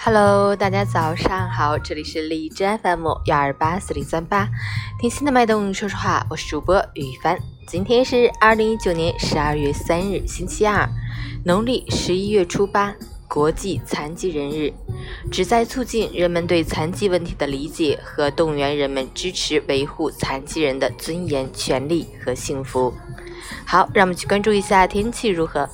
Hello，大家早上好，这里是荔枝 FM 幺二八四零三八，听心的脉动，说说话，我是主播雨帆。今天是二零一九年十二月三日，星期二，农历十一月初八，国际残疾人日，旨在促进人们对残疾问题的理解和动员人们支持维护残疾人的尊严、权利和幸福。好，让我们去关注一下天气如何。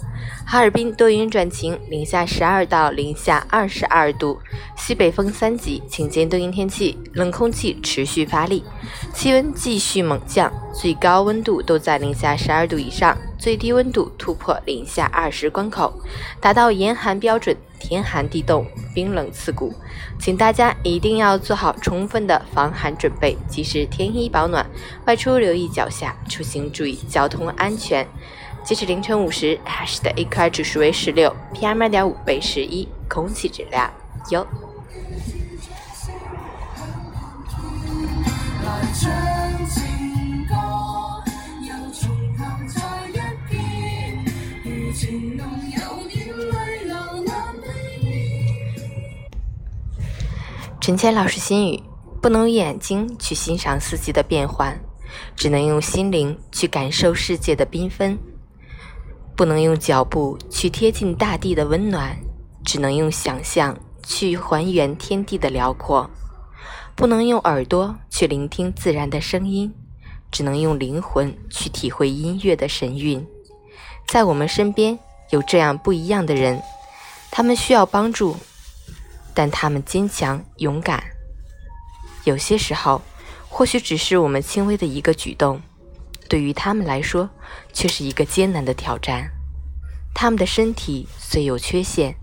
哈尔滨多云转晴，零下十二到零下二十二度，西北风三级，晴间多云天气，冷空气持续发力，气温继续猛降，最高温度都在零下十二度以上，最低温度突破零下二十关口，达到严寒标准，天寒地冻，冰冷刺骨，请大家一定要做好充分的防寒准备，及时添衣保暖，外出留意脚下，出行注意交通安全。截止凌晨五时，海市的 AQI 指数为十六，PM 二点五为十一，空气质量优。陈谦老师心语：不能用眼睛去欣赏四季的变换，只能用心灵去感受世界的缤纷。不能用脚步去贴近大地的温暖，只能用想象去还原天地的辽阔；不能用耳朵去聆听自然的声音，只能用灵魂去体会音乐的神韵。在我们身边有这样不一样的人，他们需要帮助，但他们坚强勇敢。有些时候，或许只是我们轻微的一个举动。对于他们来说，却是一个艰难的挑战。他们的身体虽有缺陷，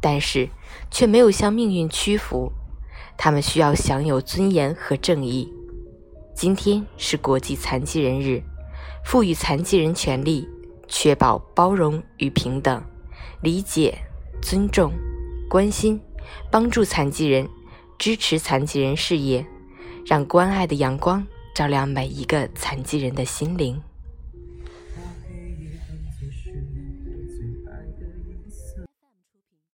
但是却没有向命运屈服。他们需要享有尊严和正义。今天是国际残疾人日，赋予残疾人权利，确保包容与平等，理解、尊重、关心、帮助残疾人，支持残疾人事业，让关爱的阳光。照亮每一个残疾人的心灵。